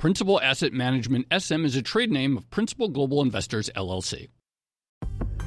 Principal Asset Management SM is a trade name of Principal Global Investors LLC.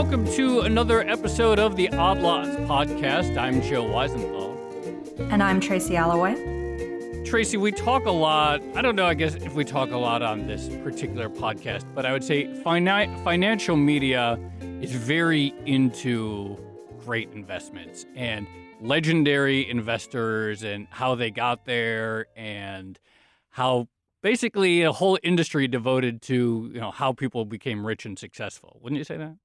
Welcome to another episode of the Odd Lots podcast. I'm Joe Weisenthal. And I'm Tracy Alloway. Tracy, we talk a lot. I don't know, I guess if we talk a lot on this particular podcast, but I would say fina- financial media is very into great investments and legendary investors and how they got there and how basically a whole industry devoted to, you know, how people became rich and successful. Wouldn't you say that?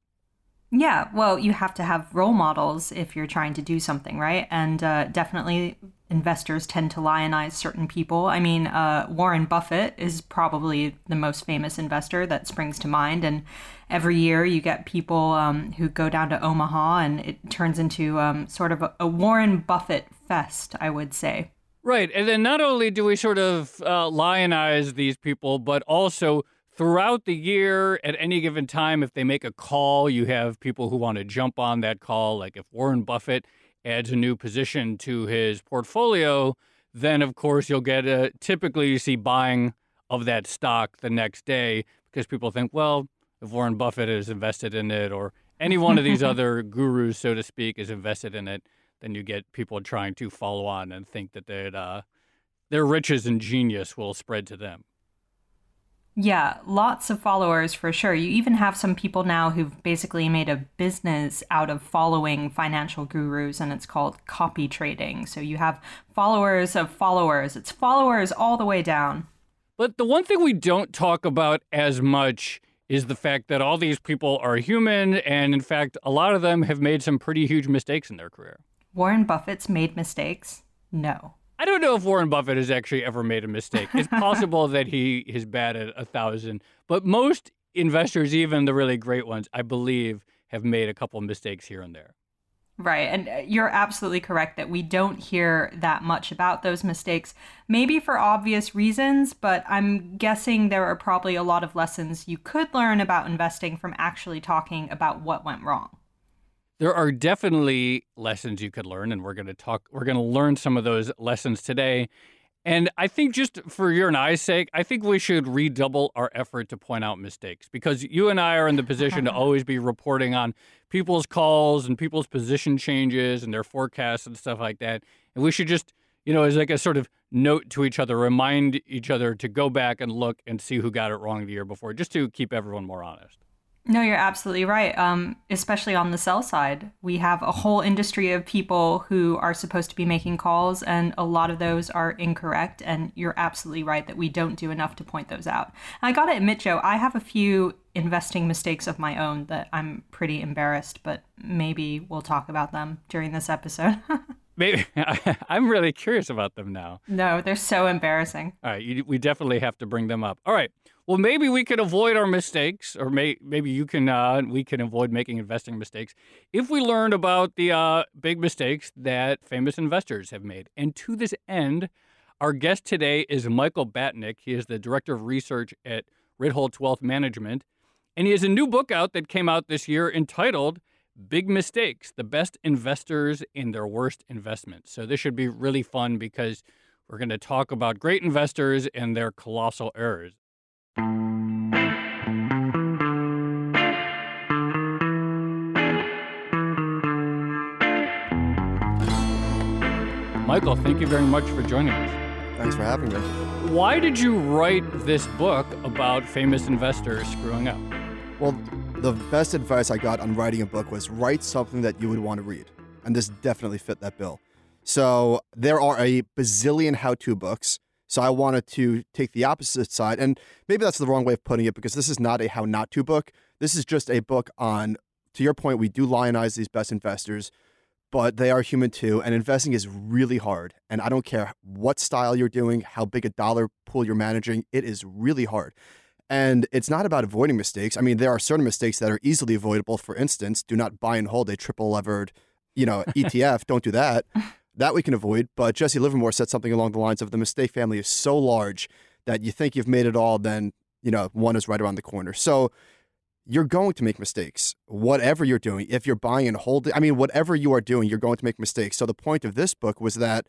Yeah, well, you have to have role models if you're trying to do something, right? And uh, definitely investors tend to lionize certain people. I mean, uh, Warren Buffett is probably the most famous investor that springs to mind. And every year you get people um, who go down to Omaha and it turns into um, sort of a, a Warren Buffett fest, I would say. Right. And then not only do we sort of uh, lionize these people, but also throughout the year at any given time, if they make a call, you have people who want to jump on that call. Like if Warren Buffett adds a new position to his portfolio, then of course you'll get a typically you see buying of that stock the next day because people think, well, if Warren Buffett is invested in it or any one of these other gurus, so to speak, is invested in it, then you get people trying to follow on and think that uh, their riches and genius will spread to them. Yeah, lots of followers for sure. You even have some people now who've basically made a business out of following financial gurus, and it's called copy trading. So you have followers of followers, it's followers all the way down. But the one thing we don't talk about as much is the fact that all these people are human, and in fact, a lot of them have made some pretty huge mistakes in their career. Warren Buffett's made mistakes? No. I don't know if Warren Buffett has actually ever made a mistake. It's possible that he is bad at a thousand, but most investors, even the really great ones, I believe, have made a couple mistakes here and there. Right. And uh, you're absolutely correct that we don't hear that much about those mistakes, maybe for obvious reasons, but I'm guessing there are probably a lot of lessons you could learn about investing from actually talking about what went wrong there are definitely lessons you could learn and we're going to talk we're going to learn some of those lessons today. And i think just for your and i's sake i think we should redouble our effort to point out mistakes because you and i are in the position to always be reporting on people's calls and people's position changes and their forecasts and stuff like that. And we should just you know as like a sort of note to each other remind each other to go back and look and see who got it wrong the year before just to keep everyone more honest no, you're absolutely right. Um, especially on the sell side, we have a whole industry of people who are supposed to be making calls, and a lot of those are incorrect. And you're absolutely right that we don't do enough to point those out. And I got to admit, Joe, I have a few investing mistakes of my own that I'm pretty embarrassed, but maybe we'll talk about them during this episode. Maybe I'm really curious about them now. No, they're so embarrassing. All right, you, we definitely have to bring them up. All right. Well, maybe we can avoid our mistakes, or may, maybe you can. Uh, we can avoid making investing mistakes if we learn about the uh, big mistakes that famous investors have made. And to this end, our guest today is Michael Batnick. He is the director of research at Ritholtz Wealth Management, and he has a new book out that came out this year entitled Big Mistakes The Best Investors in Their Worst Investments. So, this should be really fun because we're going to talk about great investors and their colossal errors. Michael, thank you very much for joining us. Thanks for having me. Why did you write this book about famous investors screwing up? Well, the best advice I got on writing a book was write something that you would want to read. And this definitely fit that bill. So there are a bazillion how to books. So I wanted to take the opposite side. And maybe that's the wrong way of putting it because this is not a how not to book. This is just a book on, to your point, we do lionize these best investors, but they are human too. And investing is really hard. And I don't care what style you're doing, how big a dollar pool you're managing, it is really hard. And it's not about avoiding mistakes. I mean, there are certain mistakes that are easily avoidable. For instance, do not buy and hold a triple levered, you know, ETF. don't do that. That we can avoid. But Jesse Livermore said something along the lines of the mistake family is so large that you think you've made it all, then, you know, one is right around the corner. So you're going to make mistakes, whatever you're doing. If you're buying and holding, I mean, whatever you are doing, you're going to make mistakes. So the point of this book was that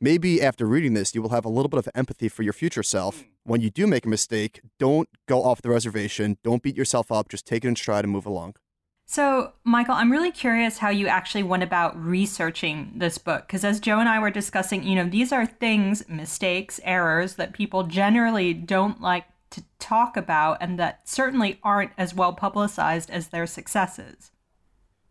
maybe after reading this, you will have a little bit of empathy for your future self. Hmm. When you do make a mistake, don't go off the reservation. Don't beat yourself up. Just take it in stride and move along. So, Michael, I'm really curious how you actually went about researching this book. Because as Joe and I were discussing, you know, these are things, mistakes, errors that people generally don't like to talk about and that certainly aren't as well publicized as their successes.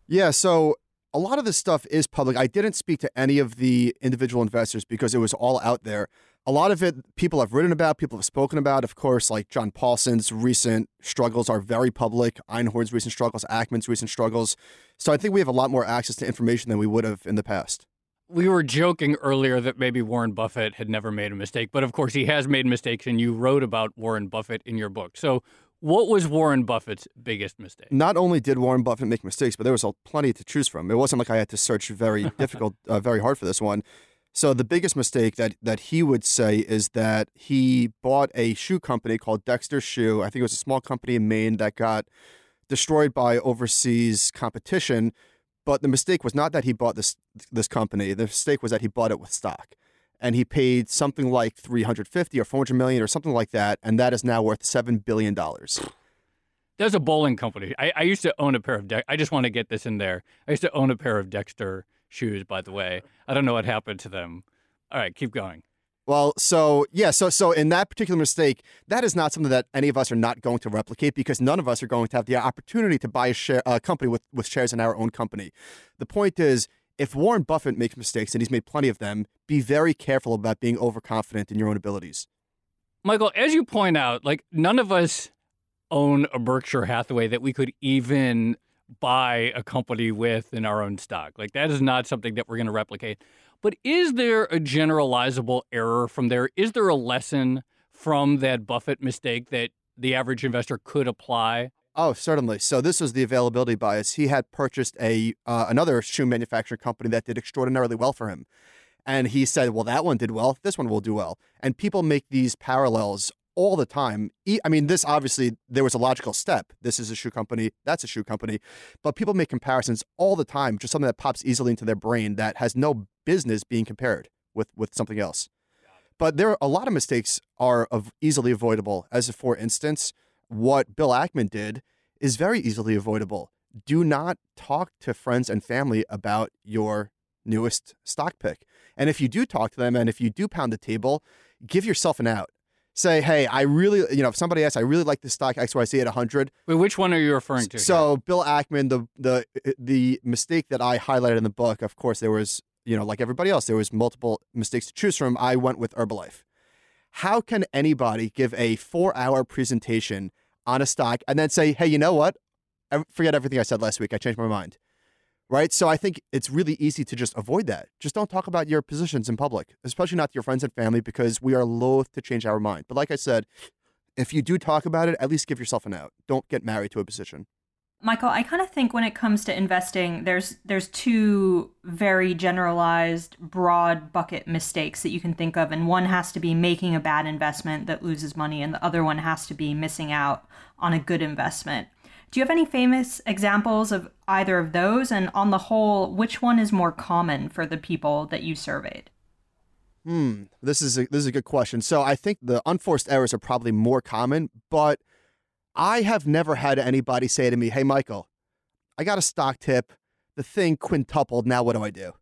Yeah. So, a lot of this stuff is public. I didn't speak to any of the individual investors because it was all out there. A lot of it people have written about, people have spoken about. Of course, like John Paulson's recent struggles are very public, Einhorn's recent struggles, Ackman's recent struggles. So I think we have a lot more access to information than we would have in the past. We were joking earlier that maybe Warren Buffett had never made a mistake, but of course he has made mistakes, and you wrote about Warren Buffett in your book. So what was Warren Buffett's biggest mistake? Not only did Warren Buffett make mistakes, but there was plenty to choose from. It wasn't like I had to search very difficult, uh, very hard for this one. So the biggest mistake that that he would say is that he bought a shoe company called Dexter Shoe. I think it was a small company in Maine that got destroyed by overseas competition. But the mistake was not that he bought this this company. The mistake was that he bought it with stock and he paid something like 350 or 400 million or something like that and that is now worth 7 billion dollars there's a bowling company I, I, used to own a pair of De- i just want to get this in there i used to own a pair of dexter shoes by the way i don't know what happened to them all right keep going well, so yeah, so so in that particular mistake, that is not something that any of us are not going to replicate because none of us are going to have the opportunity to buy a share a company with with shares in our own company. The point is, if Warren Buffett makes mistakes, and he's made plenty of them, be very careful about being overconfident in your own abilities. Michael, as you point out, like none of us own a Berkshire Hathaway that we could even buy a company with in our own stock. Like that is not something that we're going to replicate. But is there a generalizable error from there? Is there a lesson from that Buffett mistake that the average investor could apply Oh, certainly. So this was the availability bias. He had purchased a uh, another shoe manufacturing company that did extraordinarily well for him, and he said, "Well, that one did well. This one will do well." And people make these parallels all the time. I mean, this obviously there was a logical step. This is a shoe company. That's a shoe company, but people make comparisons all the time. Just something that pops easily into their brain that has no business being compared with with something else. But there are a lot of mistakes are of easily avoidable. As for instance what Bill Ackman did is very easily avoidable. Do not talk to friends and family about your newest stock pick. And if you do talk to them and if you do pound the table, give yourself an out. Say, hey, I really, you know, if somebody asks, I really like this stock XYZ at 100. Wait, which one are you referring to? So, here? Bill Ackman, the the eh, the mistake that I highlighted in the book, of course, there was, you know, like everybody else, there was multiple mistakes to choose from. I went with Herbalife. How can anybody give a four hour presentation on a stock and then say, hey, you know what? I forget everything I said last week. I changed my mind. Right. So I think it's really easy to just avoid that. Just don't talk about your positions in public, especially not to your friends and family, because we are loath to change our mind. But like I said, if you do talk about it, at least give yourself an out. Don't get married to a position. Michael, I kind of think when it comes to investing, there's there's two very generalized, broad bucket mistakes that you can think of, and one has to be making a bad investment that loses money, and the other one has to be missing out on a good investment. Do you have any famous examples of either of those? And on the whole, which one is more common for the people that you surveyed? Hmm, this is a, this is a good question. So I think the unforced errors are probably more common, but I have never had anybody say to me, Hey, Michael, I got a stock tip. The thing quintupled. Now what do I do?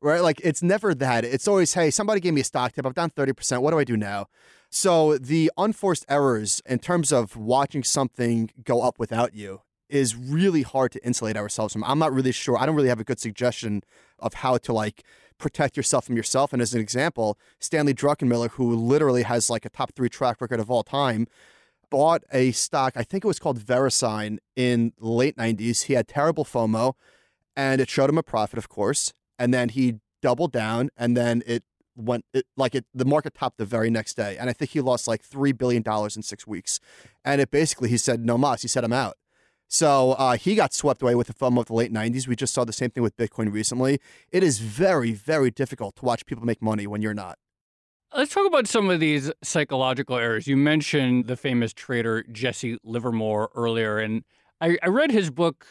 Right? Like it's never that. It's always, hey, somebody gave me a stock tip. I'm down 30%. What do I do now? So the unforced errors in terms of watching something go up without you is really hard to insulate ourselves from. I'm not really sure. I don't really have a good suggestion of how to like protect yourself from yourself. And as an example, Stanley Druckenmiller, who literally has like a top three track record of all time, bought a stock, I think it was called VeriSign in late 90s. He had terrible FOMO and it showed him a profit, of course. And then he doubled down and then it went it, like it the market topped the very next day. And I think he lost like $3 billion in six weeks. And it basically, he said, no mas. He said, I'm out. So uh, he got swept away with the FOMO of the late 90s. We just saw the same thing with Bitcoin recently. It is very, very difficult to watch people make money when you're not. Let's talk about some of these psychological errors. You mentioned the famous trader Jesse Livermore earlier, and I, I read his book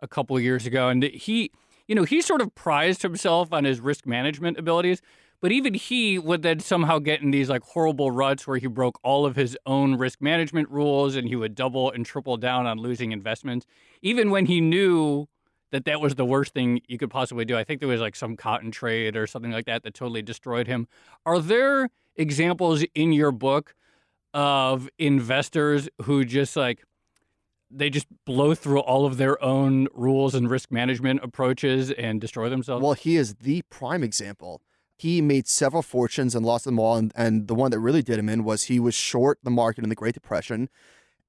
a couple of years ago, and he, you know, he sort of prized himself on his risk management abilities. But even he would then somehow get in these like horrible ruts where he broke all of his own risk management rules and he would double and triple down on losing investments, even when he knew that that was the worst thing you could possibly do. I think there was like some cotton trade or something like that that totally destroyed him. Are there examples in your book of investors who just like they just blow through all of their own rules and risk management approaches and destroy themselves? Well, he is the prime example he made several fortunes and lost them all. And, and the one that really did him in was he was short the market in the Great Depression.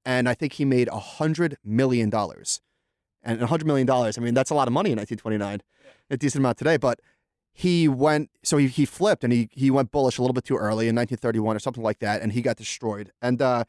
And I think he made a $100 million. And a $100 million, I mean, that's a lot of money in 1929, a decent amount today. But he went, so he, he flipped and he, he went bullish a little bit too early in 1931 or something like that. And he got destroyed. And uh,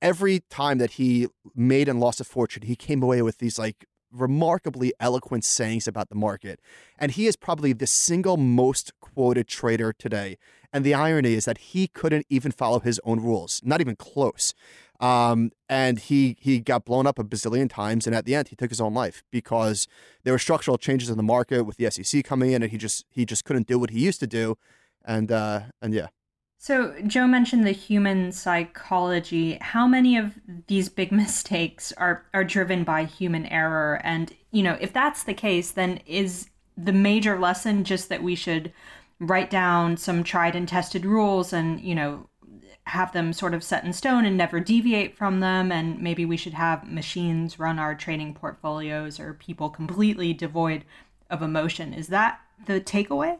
every time that he made and lost a fortune, he came away with these like remarkably eloquent sayings about the market. And he is probably the single most quoted trader today. And the irony is that he couldn't even follow his own rules, not even close. Um, and he he got blown up a bazillion times, and at the end, he took his own life because there were structural changes in the market with the SEC coming in, and he just he just couldn't do what he used to do, and uh, and yeah. So, Joe mentioned the human psychology. How many of these big mistakes are, are driven by human error? And, you know, if that's the case, then is the major lesson just that we should write down some tried and tested rules and, you know, have them sort of set in stone and never deviate from them? And maybe we should have machines run our trading portfolios or people completely devoid of emotion. Is that the takeaway?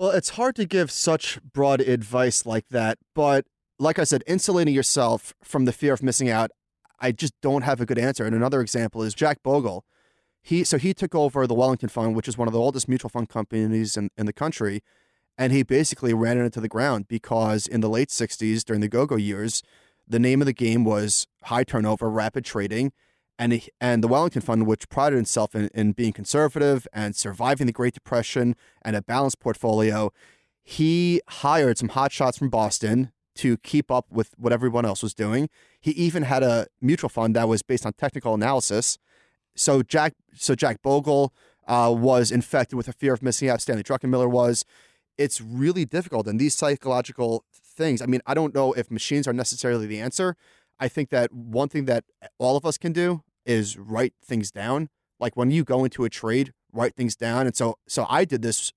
Well, it's hard to give such broad advice like that, but like I said, insulating yourself from the fear of missing out, I just don't have a good answer. And another example is Jack Bogle. He so he took over the Wellington Fund, which is one of the oldest mutual fund companies in, in the country, and he basically ran it into the ground because in the late 60s, during the go-go years, the name of the game was high turnover, rapid trading, and and the Wellington Fund, which prided itself in, in being conservative and surviving the Great Depression and a balanced portfolio, he hired some hotshots from Boston to keep up with what everyone else was doing. He even had a mutual fund that was based on technical analysis. So Jack, so Jack Bogle uh, was infected with a fear of missing out. Stanley Druckenmiller was. It's really difficult, and these psychological things. I mean, I don't know if machines are necessarily the answer. I think that one thing that all of us can do is write things down. Like when you go into a trade, write things down. And so so I did this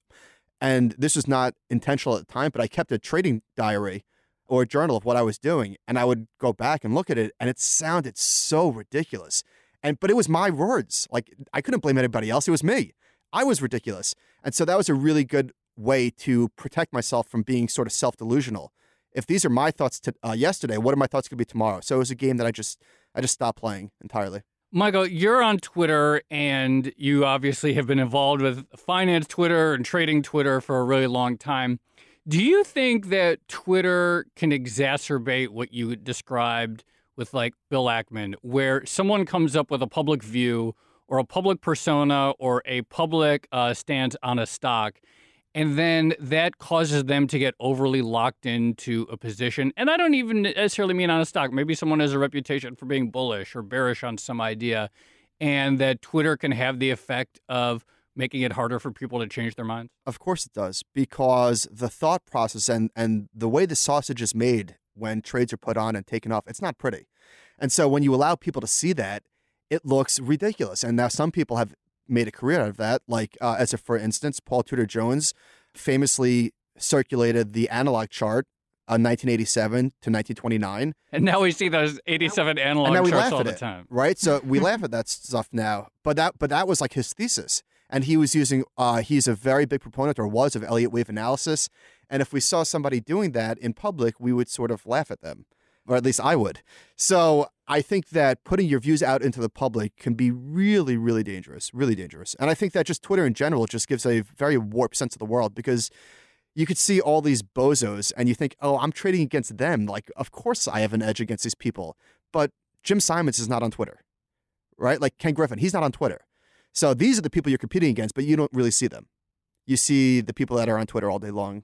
and this was not intentional at the time, but I kept a trading diary or a journal of what I was doing and I would go back and look at it and it sounded so ridiculous. And but it was my words. Like I couldn't blame anybody else. It was me. I was ridiculous. And so that was a really good way to protect myself from being sort of self-delusional. If these are my thoughts to, uh, yesterday, what are my thoughts going to be tomorrow? So it was a game that I just I just stopped playing entirely. Michael, you're on Twitter and you obviously have been involved with finance Twitter and trading Twitter for a really long time. Do you think that Twitter can exacerbate what you described with like Bill Ackman, where someone comes up with a public view or a public persona or a public uh, stance on a stock, and then that causes them to get overly locked into a position. And I don't even necessarily mean on a stock. Maybe someone has a reputation for being bullish or bearish on some idea, and that Twitter can have the effect of making it harder for people to change their minds. Of course it does, because the thought process and and the way the sausage is made when trades are put on and taken off, it's not pretty. And so when you allow people to see that, it looks ridiculous. And now some people have made a career out of that. Like, uh, as a for instance, Paul Tudor Jones famously circulated the analog chart. Uh, 1987 to 1929, And now we see those 87 analog and now we charts laugh all at the it, time. right? So we laugh at that stuff now, but that but that was like his thesis, and he was using. Uh, he's a very big proponent, or was, of Elliott wave analysis, and if we saw somebody doing that in public, we would sort of laugh at them, or at least I would. So I think that putting your views out into the public can be really, really dangerous, really dangerous, and I think that just Twitter in general just gives a very warped sense of the world because you could see all these bozos and you think, oh, I'm trading against them. Like, of course I have an edge against these people. But Jim Simons is not on Twitter, right? Like Ken Griffin, he's not on Twitter. So these are the people you're competing against, but you don't really see them. You see the people that are on Twitter all day long.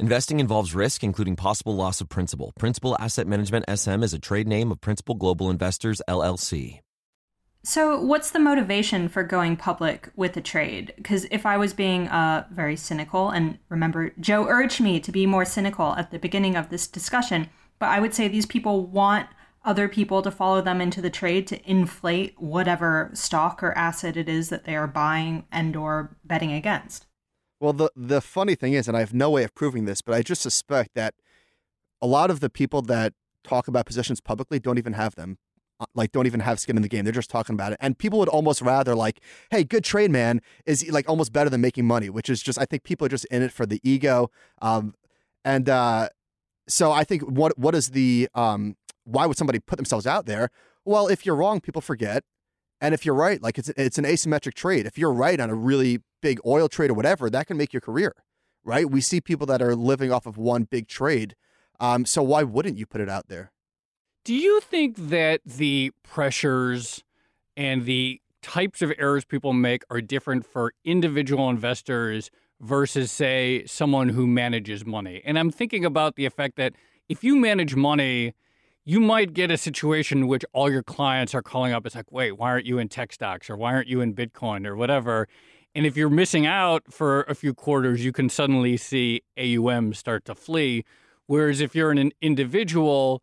Investing involves risk, including possible loss of principal. Principal Asset Management SM is a trade name of Principal Global Investors, LLC. So, what's the motivation for going public with a trade? Because if I was being uh, very cynical, and remember, Joe urged me to be more cynical at the beginning of this discussion, but I would say these people want other people to follow them into the trade to inflate whatever stock or asset it is that they are buying and or betting against. Well, the the funny thing is, and I have no way of proving this, but I just suspect that a lot of the people that talk about positions publicly don't even have them. uh, Like, don't even have skin in the game. They're just talking about it. And people would almost rather, like, hey, good trade, man, is like almost better than making money, which is just, I think people are just in it for the ego. Um, and uh, so I think what what is the, um, why would somebody put themselves out there? Well, if you're wrong, people forget. And if you're right, like it's it's an asymmetric trade. If you're right on a really big oil trade or whatever, that can make your career, right? We see people that are living off of one big trade. Um, so why wouldn't you put it out there? Do you think that the pressures and the types of errors people make are different for individual investors versus, say, someone who manages money? And I'm thinking about the effect that if you manage money, you might get a situation in which all your clients are calling up. It's like, wait, why aren't you in tech stocks or why aren't you in Bitcoin or whatever? And if you're missing out for a few quarters, you can suddenly see AUM start to flee. Whereas if you're an individual,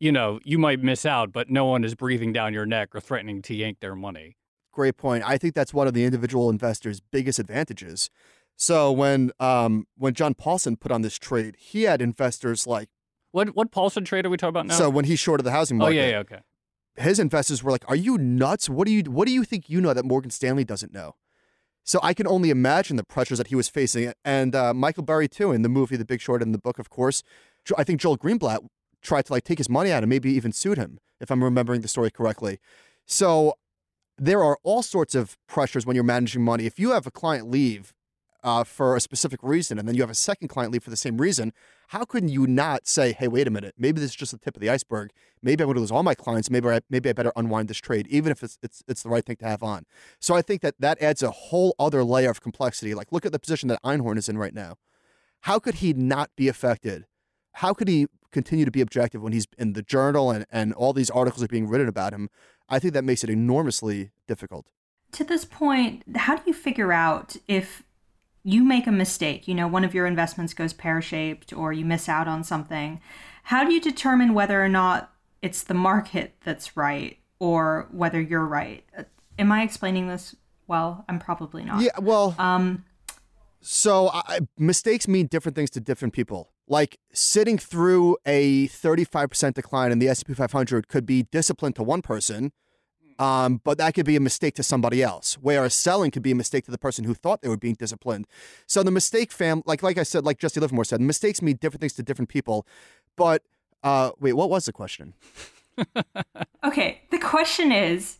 you know, you might miss out, but no one is breathing down your neck or threatening to yank their money. Great point. I think that's one of the individual investors' biggest advantages. So when um, when John Paulson put on this trade, he had investors like What what Paulson trade are we talking about now? so when he shorted the housing oh market. yeah, yeah, okay. his investors were like, "Are you nuts? What do you what do you think you know that Morgan Stanley doesn't know?" So I can only imagine the pressures that he was facing, and uh, Michael Burry too in the movie The Big Short and the book, of course. I think Joel Greenblatt tried to like take his money out and maybe even sued him, if I'm remembering the story correctly. So there are all sorts of pressures when you're managing money. If you have a client leave uh, for a specific reason, and then you have a second client leave for the same reason, how can you not say, "Hey, wait a minute, maybe this is just the tip of the iceberg. Maybe I'm going to lose all my clients. Maybe I, maybe I better unwind this trade, even if it's it's it's the right thing to have on." So I think that that adds a whole other layer of complexity. Like, look at the position that Einhorn is in right now. How could he not be affected? How could he continue to be objective when he's in the journal and, and all these articles are being written about him? I think that makes it enormously difficult. To this point, how do you figure out if you make a mistake, you know, one of your investments goes pear shaped or you miss out on something? How do you determine whether or not it's the market that's right or whether you're right? Uh, Am I explaining this well? I'm probably not. Yeah, well, Um, So I, mistakes mean different things to different people. Like sitting through a 35% decline in the S&P 500 could be discipline to one person, um, but that could be a mistake to somebody else. Whereas selling could be a mistake to the person who thought they were being disciplined. So the mistake fam, like like I said, like Jesse Livermore said, mistakes mean different things to different people. But uh, wait, what was the question? okay, the question is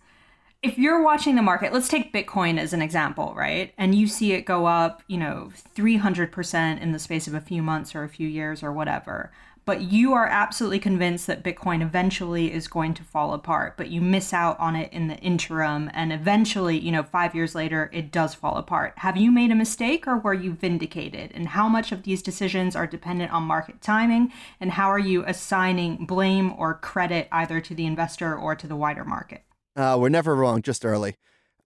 if you're watching the market, let's take Bitcoin as an example, right? And you see it go up, you know, 300% in the space of a few months or a few years or whatever. But you are absolutely convinced that Bitcoin eventually is going to fall apart, but you miss out on it in the interim. And eventually, you know, five years later, it does fall apart. Have you made a mistake or were you vindicated? And how much of these decisions are dependent on market timing? And how are you assigning blame or credit either to the investor or to the wider market? Uh, we're never wrong, just early.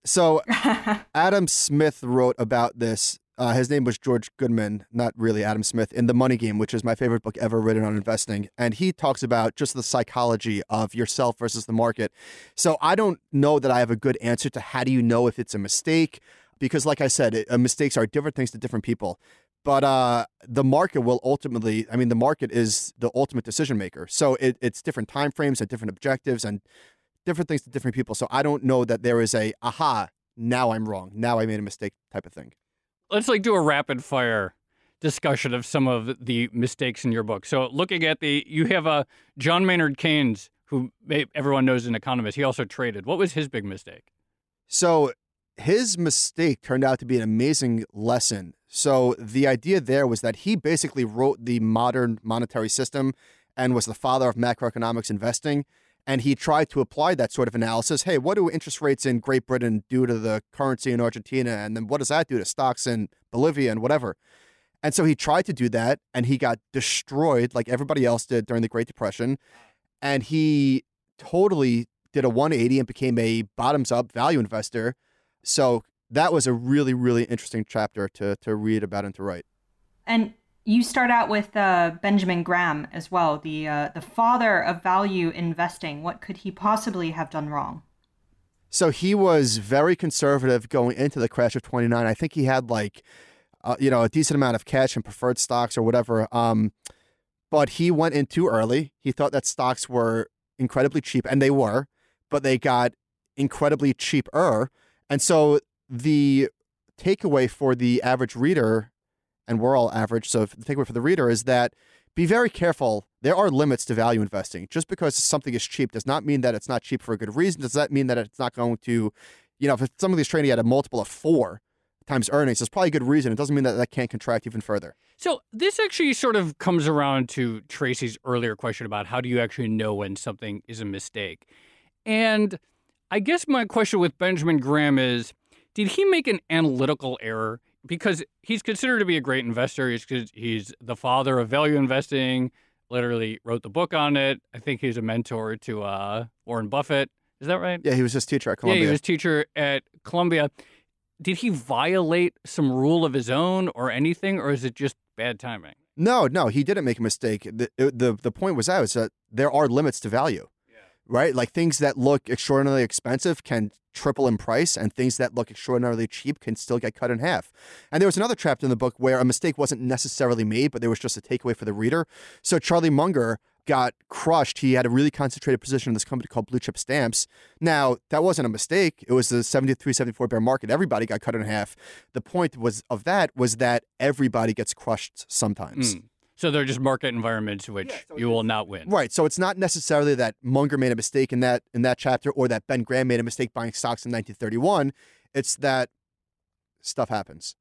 So Adam Smith wrote about this. Uh, his name was George Goodman, not really Adam Smith, in The Money Game, which is my favorite book ever written on investing. And he talks about just the psychology of yourself versus the market. So I don't know that I have a good answer to how do you know if it's a mistake, because like I said, it, uh, mistakes are different things to different people. But uh, the market will ultimately, I mean, the market is the ultimate decision maker. So it, it's different time frames and different objectives and different things to different people. So I don't know that there is a aha, now I'm wrong. Now I made a mistake type of thing. Let's like do a rapid fire discussion of some of the mistakes in your book. So looking at the you have a John Maynard Keynes who everyone knows is an economist. He also traded. What was his big mistake? So his mistake turned out to be an amazing lesson. So the idea there was that he basically wrote the modern monetary system and was the father of macroeconomics investing and he tried to apply that sort of analysis. Hey, what do interest rates in Great Britain do to the currency in Argentina? And then what does that do to stocks in Bolivia and whatever? And so he tried to do that and he got destroyed like everybody else did during the Great Depression. And he totally did a 180 and became a bottoms up value investor. So that was a really, really interesting chapter to, to read about and to write. And you start out with uh, Benjamin Graham as well, the uh, the father of value investing. What could he possibly have done wrong? So he was very conservative going into the crash of '29. I think he had like, uh, you know, a decent amount of cash and preferred stocks or whatever. Um, but he went in too early. He thought that stocks were incredibly cheap, and they were, but they got incredibly cheaper. And so the takeaway for the average reader and we're all average. So the takeaway for the reader is that be very careful. There are limits to value investing. Just because something is cheap does not mean that it's not cheap for a good reason. Does that mean that it's not going to, you know, if some of these trading at a multiple of four times earnings, there's probably a good reason. It doesn't mean that that can't contract even further. So this actually sort of comes around to Tracy's earlier question about how do you actually know when something is a mistake? And I guess my question with Benjamin Graham is, did he make an analytical error? Because he's considered to be a great investor. He's he's the father of value investing. Literally wrote the book on it. I think he's a mentor to uh, Warren Buffett. Is that right? Yeah, he was his teacher at Columbia. Yeah, he was teacher at Columbia. Did he violate some rule of his own or anything, or is it just bad timing? No, no, he didn't make a mistake. the the The point was that was that there are limits to value right? Like things that look extraordinarily expensive can triple in price, and things that look extraordinarily cheap can still get cut in half. And there was another chapter in the book where a mistake wasn't necessarily made, but there was just a takeaway for the reader. So Charlie Munger got crushed. He had a really concentrated position in this company called Blue Chip Stamps. Now, that wasn't a mistake. It was the 73, 74 bear market. Everybody got cut in half. The point was of that was that everybody gets crushed sometimes. Mm. So they're just market environments which yeah, so you will not win. Right. So it's not necessarily that Munger made a mistake in that in that chapter or that Ben Graham made a mistake buying stocks in 1931. It's that stuff happens.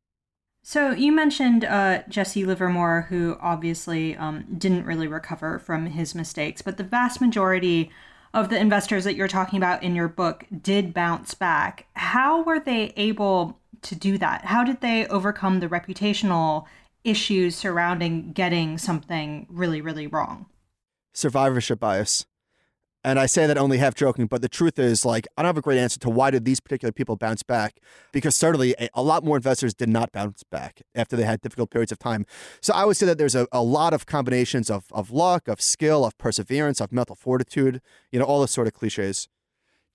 So you mentioned uh, Jesse Livermore, who obviously um, didn't really recover from his mistakes, but the vast majority of the investors that you're talking about in your book did bounce back. How were they able to do that? How did they overcome the reputational issues surrounding getting something really, really wrong. Survivorship bias. And I say that only half joking, but the truth is, like, I don't have a great answer to why did these particular people bounce back? Because certainly a, a, lot more investors did not bounce back after they had difficult periods of time. So I would say that there's a, a lot of combinations of, of luck, of skill, of perseverance, of mental fortitude, you know, all those sort of cliches.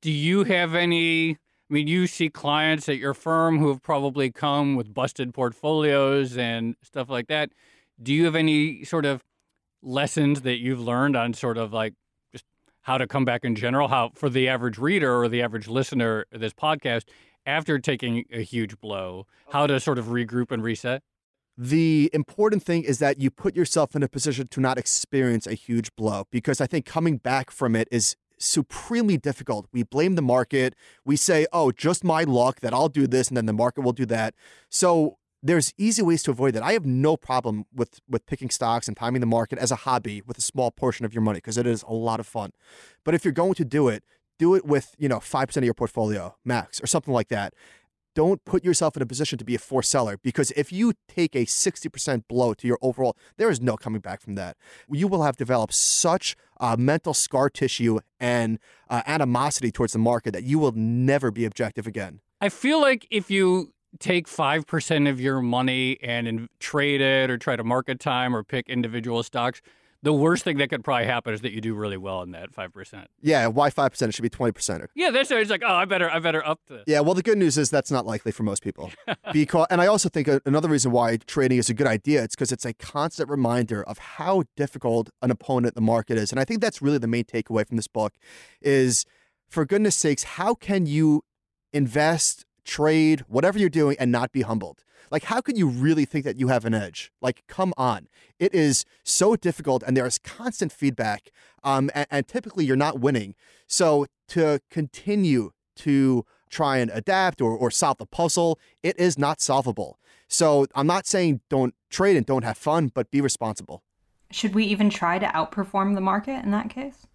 Do you have any I mean, you see clients at your firm who have probably come with busted portfolios and stuff like that. Do you have any sort of lessons that you've learned on sort of like just how to come back in general? How, for the average reader or the average listener of this podcast, after taking a huge blow, how to sort of regroup and reset? The important thing is that you put yourself in a position to not experience a huge blow because I think coming back from it is supremely difficult. We blame the market. We say, oh, just my luck that I'll do this and then the market will do that. So there's easy ways to avoid that. I have no problem with with picking stocks and timing the market as a hobby with a small portion of your money because it is a lot of fun. But if you're going to do it, do it with, you know, 5% of your portfolio max or something like that. Don't put yourself in a position to be a forced seller because if you take a 60% blow to your overall, there is no coming back from that. You will have developed such uh, mental scar tissue and uh, animosity towards the market that you will never be objective again. I feel like if you take 5% of your money and trade it or try to market time or pick individual stocks, the worst thing that could probably happen is that you do really well in that 5%. Yeah, why 5%? It should be 20%. Yeah, that's it's like, oh, I better I better up this. Yeah, well the good news is that's not likely for most people. because and I also think uh, another reason why trading is a good idea it's because it's a constant reminder of how difficult an opponent the market is. And I think that's really the main takeaway from this book is for goodness sakes, how can you invest trade, whatever you're doing, and not be humbled. Like, how could you really think that you have an edge? Like, come on. It is so difficult, and there is constant feedback, um, and, and typically you're not winning. So, to continue to try and adapt or, or solve the puzzle, it is not solvable. So, I'm not saying don't trade and don't have fun, but be responsible. Should we even try to outperform the market in that case?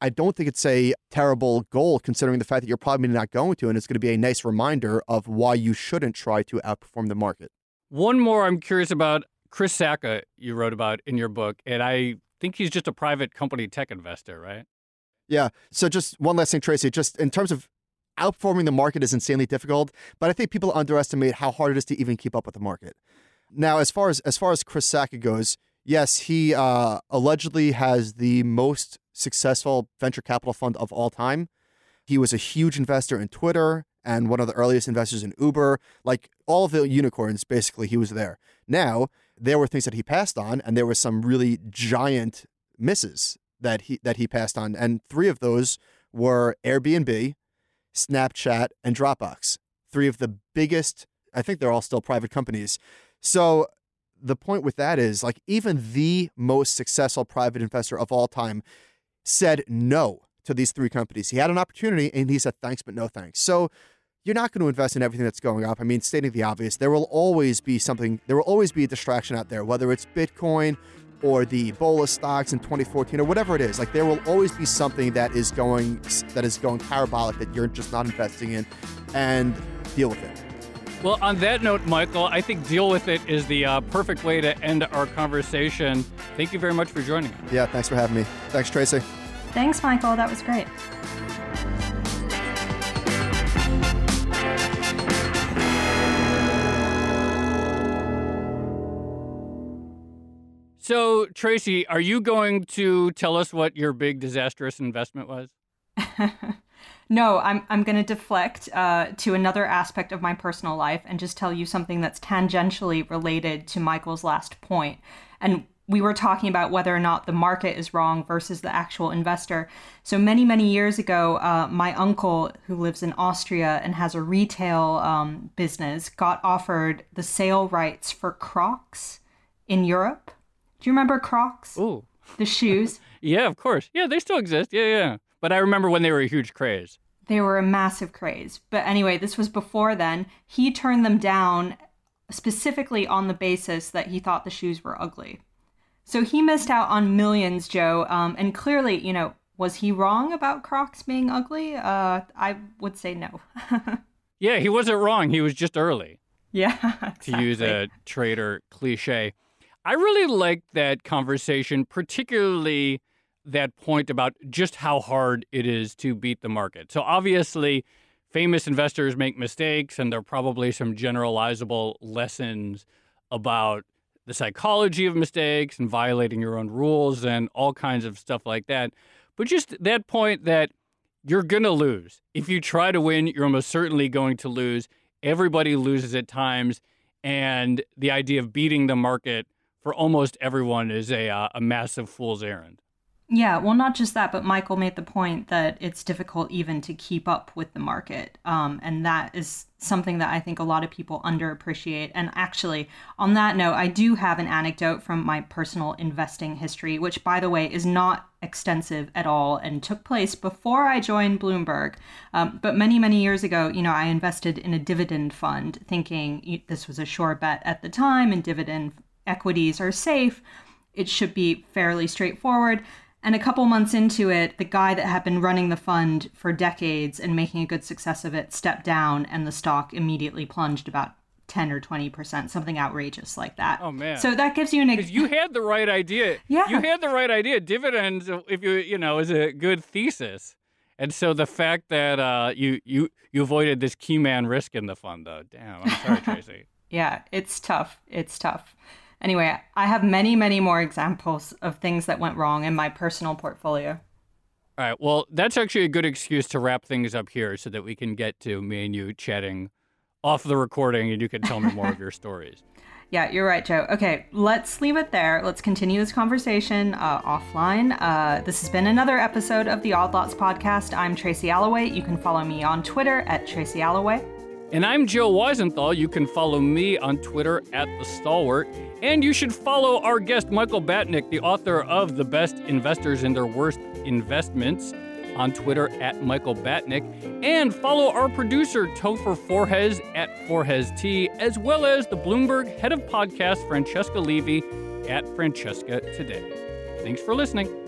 I don't think it's a terrible goal considering the fact that you're probably not going to, and it's going to be a nice reminder of why you shouldn't try to outperform the market. One more I'm curious about Chris Sacca, you wrote about in your book, and I think he's just a private company tech investor, right? Yeah. So just one last thing, Tracy, just in terms of outperforming the market is insanely difficult, but I think people underestimate how hard it is to even keep up with the market. Now, as far as as far as Chris Sacca goes, yes, he uh, allegedly has the most successful venture capital fund of all time. He was a huge investor in Twitter and one of the earliest investors in Uber. Like all of the unicorns, basically, he was there. Now, there were things that he passed on, and there were some really giant misses that he that he passed on. And three of those were Airbnb, Snapchat, and Dropbox. Three of the biggest, I think they're all still private companies. So the point with that is like even the most successful private investor of all time said no to these three companies. He had an opportunity and he said thanks, but no thanks. So you're not going to invest in everything that's going up. I mean, stating the obvious, there will always be something, there will always be a distraction out there, whether it's Bitcoin or the Ebola stocks in 2014 or whatever it is. Like there will always be something that is going that is going parabolic that you're just not investing in and deal with it. Well, on that note, Michael, I think deal with it is the uh, perfect way to end our conversation. Thank you very much for joining us. Yeah, thanks for having me. Thanks, Tracy. Thanks, Michael. That was great. So, Tracy, are you going to tell us what your big disastrous investment was? No, I'm, I'm going to deflect uh, to another aspect of my personal life and just tell you something that's tangentially related to Michael's last point. And we were talking about whether or not the market is wrong versus the actual investor. So many, many years ago, uh, my uncle, who lives in Austria and has a retail um, business, got offered the sale rights for Crocs in Europe. Do you remember Crocs? Ooh. The shoes? yeah, of course. Yeah, they still exist. Yeah, yeah. But I remember when they were a huge craze. They were a massive craze. But anyway, this was before then. He turned them down specifically on the basis that he thought the shoes were ugly. So he missed out on millions, Joe. Um, and clearly, you know, was he wrong about Crocs being ugly? Uh, I would say no. yeah, he wasn't wrong. He was just early. Yeah. Exactly. To use a trader cliche. I really liked that conversation, particularly that point about just how hard it is to beat the market. So obviously, famous investors make mistakes, and there are probably some generalizable lessons about the psychology of mistakes and violating your own rules and all kinds of stuff like that. But just that point that you're going to lose. If you try to win, you're almost certainly going to lose. Everybody loses at times. And the idea of beating the market for almost everyone is a, uh, a massive fool's errand. Yeah, well, not just that, but Michael made the point that it's difficult even to keep up with the market. Um, and that is something that I think a lot of people underappreciate. And actually, on that note, I do have an anecdote from my personal investing history, which, by the way, is not extensive at all and took place before I joined Bloomberg. Um, but many, many years ago, you know, I invested in a dividend fund thinking this was a sure bet at the time and dividend equities are safe. It should be fairly straightforward. And a couple months into it, the guy that had been running the fund for decades and making a good success of it stepped down, and the stock immediately plunged about 10 or 20%, something outrageous like that. Oh, man. So that gives you an ex- You had the right idea. Yeah. You had the right idea. Dividends, if you, you know, is a good thesis. And so the fact that uh, you, you, you avoided this key man risk in the fund, though, damn, I'm sorry, Tracy. yeah, it's tough. It's tough. Anyway, I have many, many more examples of things that went wrong in my personal portfolio. All right. Well, that's actually a good excuse to wrap things up here so that we can get to me and you chatting off the recording and you can tell me more of your stories. Yeah, you're right, Joe. Okay, let's leave it there. Let's continue this conversation uh, offline. Uh, this has been another episode of the Odd Lots podcast. I'm Tracy Alloway. You can follow me on Twitter at Tracy Alloway. And I'm Joe Weisenthal. You can follow me on Twitter at The Stalwart. And you should follow our guest, Michael Batnick, the author of The Best Investors in Their Worst Investments, on Twitter at Michael Batnick. And follow our producer, Topher Forhecz, at Forhes T, as well as the Bloomberg head of podcast, Francesca Levy, at Francesca Today. Thanks for listening.